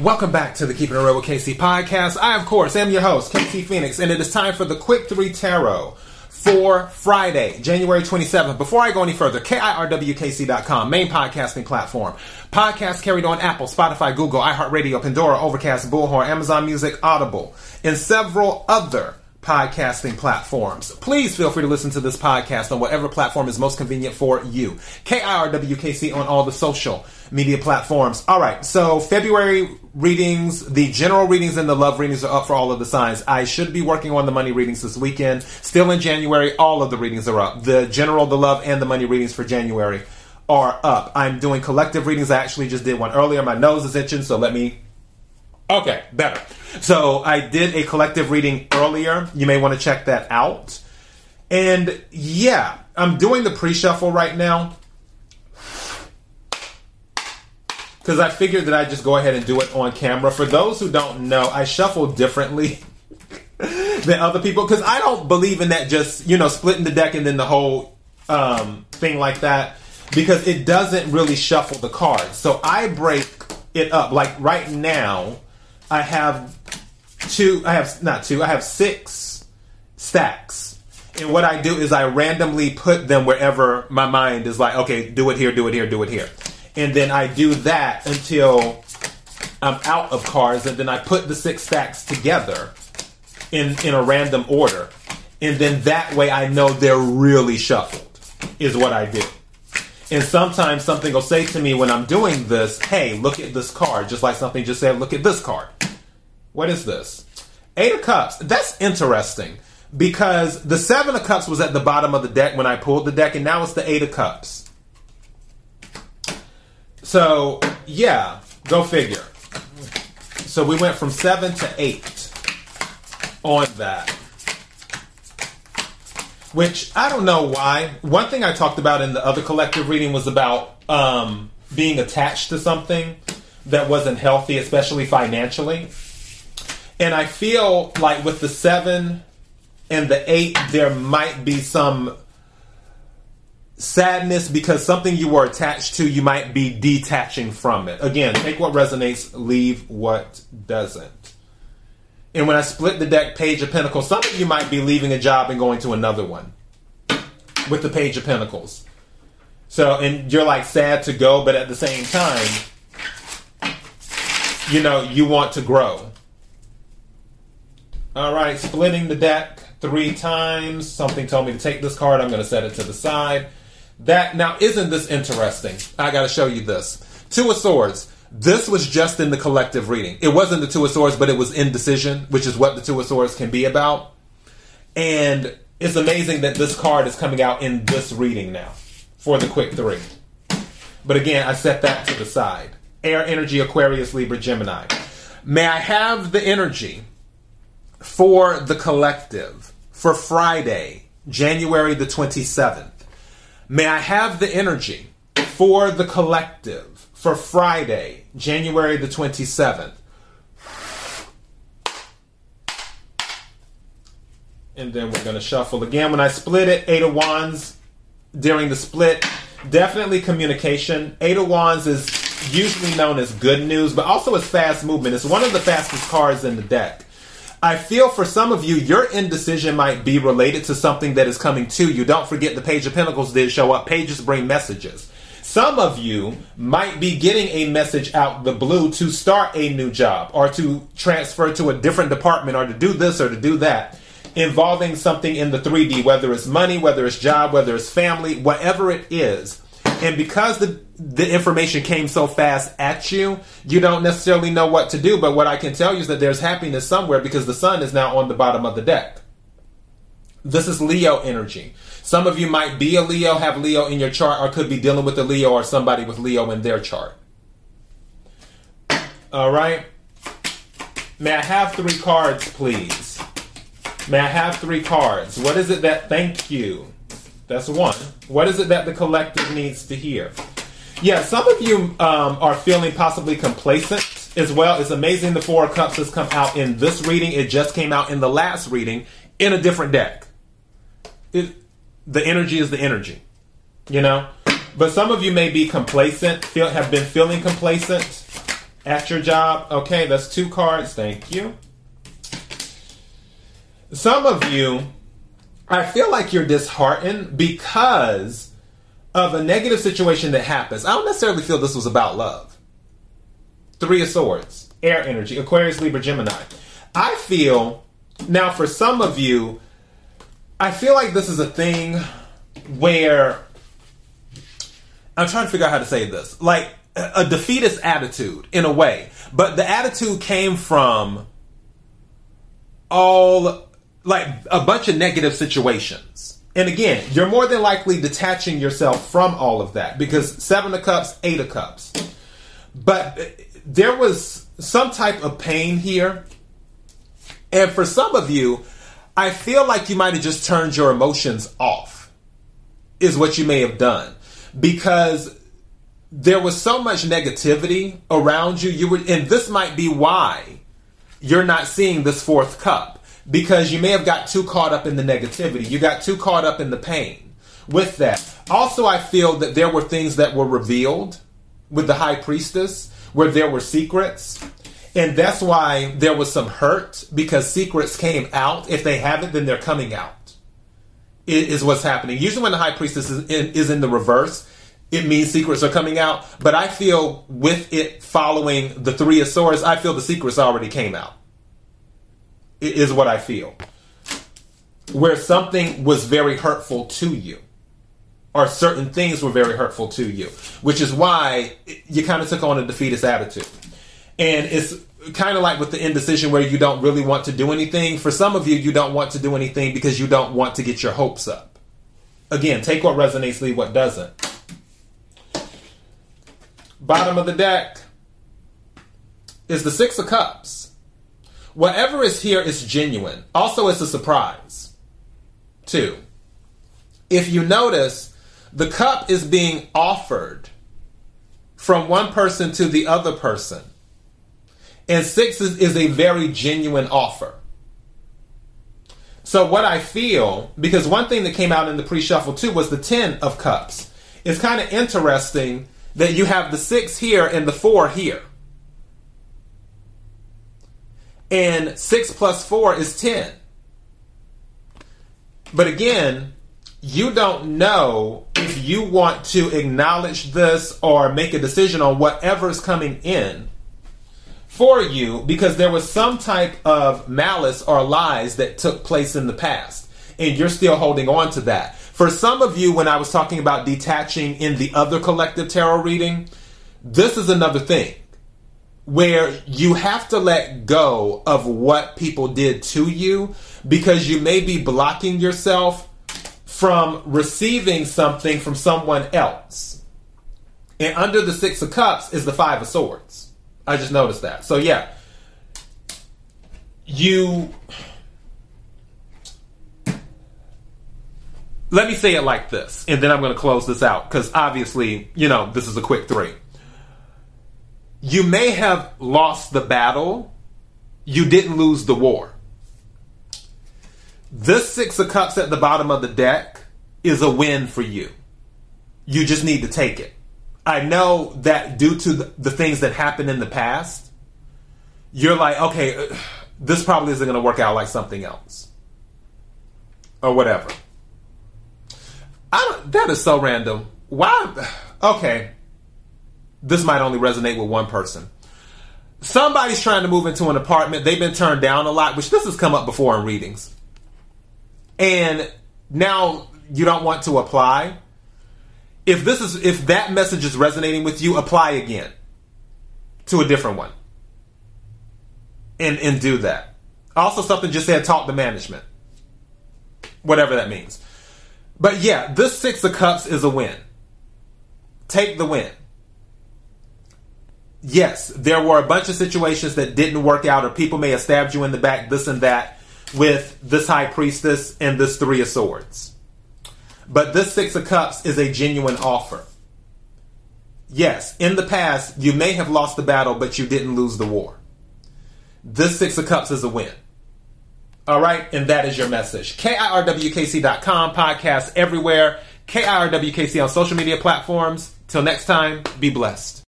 Welcome back to the Keeping It Real with KC podcast. I, of course, am your host, KC Phoenix, and it is time for the Quick 3 Tarot for Friday, January 27th. Before I go any further, KIRWKC.com, main podcasting platform. Podcasts carried on Apple, Spotify, Google, iHeartRadio, Pandora, Overcast, Bullhorn, Amazon Music, Audible, and several other podcasting platforms. Please feel free to listen to this podcast on whatever platform is most convenient for you. KIRWKC on all the social media platforms. All right, so February readings, the general readings and the love readings are up for all of the signs. I should be working on the money readings this weekend. Still in January, all of the readings are up. The general, the love, and the money readings for January are up. I'm doing collective readings. I actually just did one earlier. My nose is itching, so let me Okay, better. So I did a collective reading earlier. You may want to check that out. And yeah, I'm doing the pre shuffle right now. Because I figured that I'd just go ahead and do it on camera. For those who don't know, I shuffle differently than other people. Because I don't believe in that just, you know, splitting the deck and then the whole um, thing like that. Because it doesn't really shuffle the cards. So I break it up. Like right now, I have two. I have not two. I have six stacks. And what I do is I randomly put them wherever my mind is like, okay, do it here, do it here, do it here. And then I do that until I'm out of cards, and then I put the six stacks together in in a random order. And then that way I know they're really shuffled, is what I do. And sometimes something will say to me when I'm doing this, hey, look at this card, just like something just said, look at this card. What is this? Eight of Cups. That's interesting because the Seven of Cups was at the bottom of the deck when I pulled the deck, and now it's the Eight of Cups. So, yeah, go figure. So we went from seven to eight on that. Which I don't know why. One thing I talked about in the other collective reading was about um, being attached to something that wasn't healthy, especially financially. And I feel like with the seven and the eight, there might be some sadness because something you were attached to, you might be detaching from it. Again, take what resonates, leave what doesn't. And when I split the deck Page of Pentacles, some of you might be leaving a job and going to another one with the Page of Pentacles. So, and you're like sad to go, but at the same time, you know, you want to grow. All right, splitting the deck three times. Something told me to take this card. I'm going to set it to the side. That now isn't this interesting? I got to show you this. Two of Swords. This was just in the collective reading. It wasn't the Two of Swords, but it was indecision, which is what the Two of Swords can be about. And it's amazing that this card is coming out in this reading now for the quick three. But again, I set that to the side. Air energy, Aquarius, Libra, Gemini. May I have the energy for the collective for Friday, January the 27th. May I have the energy for the collective for Friday, January the 27th. And then we're going to shuffle again. When I split it, Eight of Wands during the split, definitely communication. Eight of Wands is usually known as good news, but also as fast movement. It's one of the fastest cards in the deck. I feel for some of you, your indecision might be related to something that is coming to you. Don't forget the Page of Pentacles did show up. Pages bring messages. Some of you might be getting a message out the blue to start a new job or to transfer to a different department or to do this or to do that involving something in the 3D, whether it's money, whether it's job, whether it's family, whatever it is. And because the the information came so fast at you, you don't necessarily know what to do. But what I can tell you is that there's happiness somewhere because the sun is now on the bottom of the deck. This is Leo energy. Some of you might be a Leo, have Leo in your chart, or could be dealing with a Leo or somebody with Leo in their chart. All right. May I have three cards, please? May I have three cards? What is it that, thank you. That's one. What is it that the collective needs to hear? Yeah, some of you um, are feeling possibly complacent as well. It's amazing the Four of Cups has come out in this reading. It just came out in the last reading in a different deck. It, the energy is the energy, you know? But some of you may be complacent, feel, have been feeling complacent. at your job. Okay, that's two cards. Thank you. Some of you, I feel like you're disheartened because of a negative situation that happens. I don't necessarily feel this was about love. Three of Swords, air energy, Aquarius, Libra, Gemini. I feel, now for some of you, I feel like this is a thing where I'm trying to figure out how to say this. Like a defeatist attitude in a way, but the attitude came from all like a bunch of negative situations. And again, you're more than likely detaching yourself from all of that because seven of cups, eight of cups. But there was some type of pain here. And for some of you, I feel like you might have just turned your emotions off, is what you may have done. Because there was so much negativity around you. You were, and this might be why you're not seeing this fourth cup because you may have got too caught up in the negativity. You got too caught up in the pain with that. Also, I feel that there were things that were revealed with the high priestess where there were secrets. And that's why there was some hurt because secrets came out. If they haven't, then they're coming out. Is what's happening. Usually, when the high priestess is in, is in the reverse, it means secrets are coming out. But I feel with it following the three of swords, I feel the secrets already came out. Is what I feel. Where something was very hurtful to you, or certain things were very hurtful to you, which is why you kind of took on a defeatist attitude. And it's kind of like with the indecision where you don't really want to do anything. For some of you, you don't want to do anything because you don't want to get your hopes up. Again, take what resonates, leave what doesn't. Bottom of the deck is the Six of Cups. Whatever is here is genuine. Also, it's a surprise. Two. If you notice, the cup is being offered from one person to the other person. And six is, is a very genuine offer. So, what I feel, because one thing that came out in the pre shuffle too was the 10 of cups. It's kind of interesting that you have the six here and the four here. And six plus four is 10. But again, you don't know if you want to acknowledge this or make a decision on whatever is coming in for you because there was some type of malice or lies that took place in the past. And you're still holding on to that. For some of you, when I was talking about detaching in the other collective tarot reading, this is another thing where you have to let go of what people did to you because you may be blocking yourself from receiving something from someone else. And under the Six of Cups is the Five of Swords. I just noticed that. So, yeah. You let me say it like this, and then I'm going to close this out because obviously, you know, this is a quick three. You may have lost the battle, you didn't lose the war. This Six of Cups at the bottom of the deck is a win for you. You just need to take it. I know that due to the, things that happened in the past, you're like, okay, uh, this probably isn't going to work out like something else. Or whatever. I that is so random. Why? Okay. This might only resonate with one person. Somebody's trying to move into an apartment. They've been turned down a lot, which this has come up before in readings. And now you don't want to apply. If this is if that message is resonating with you, apply again to a different one. And and do that. Also something just said talk to management. Whatever that means. But yeah, this Six of Cups is a win. Take the win. Yes, there were a bunch of situations that didn't work out, or people may have stabbed you in the back, this and that, with this High Priestess and this Three of Swords. But this Six of Cups is a genuine offer. Yes, in the past, you may have lost the battle, but you didn't lose the war. This Six of Cups is a win. All right, and that is your message. KIRWKC.com, podcast everywhere. KIRWKC on social media platforms. Till next time, be blessed.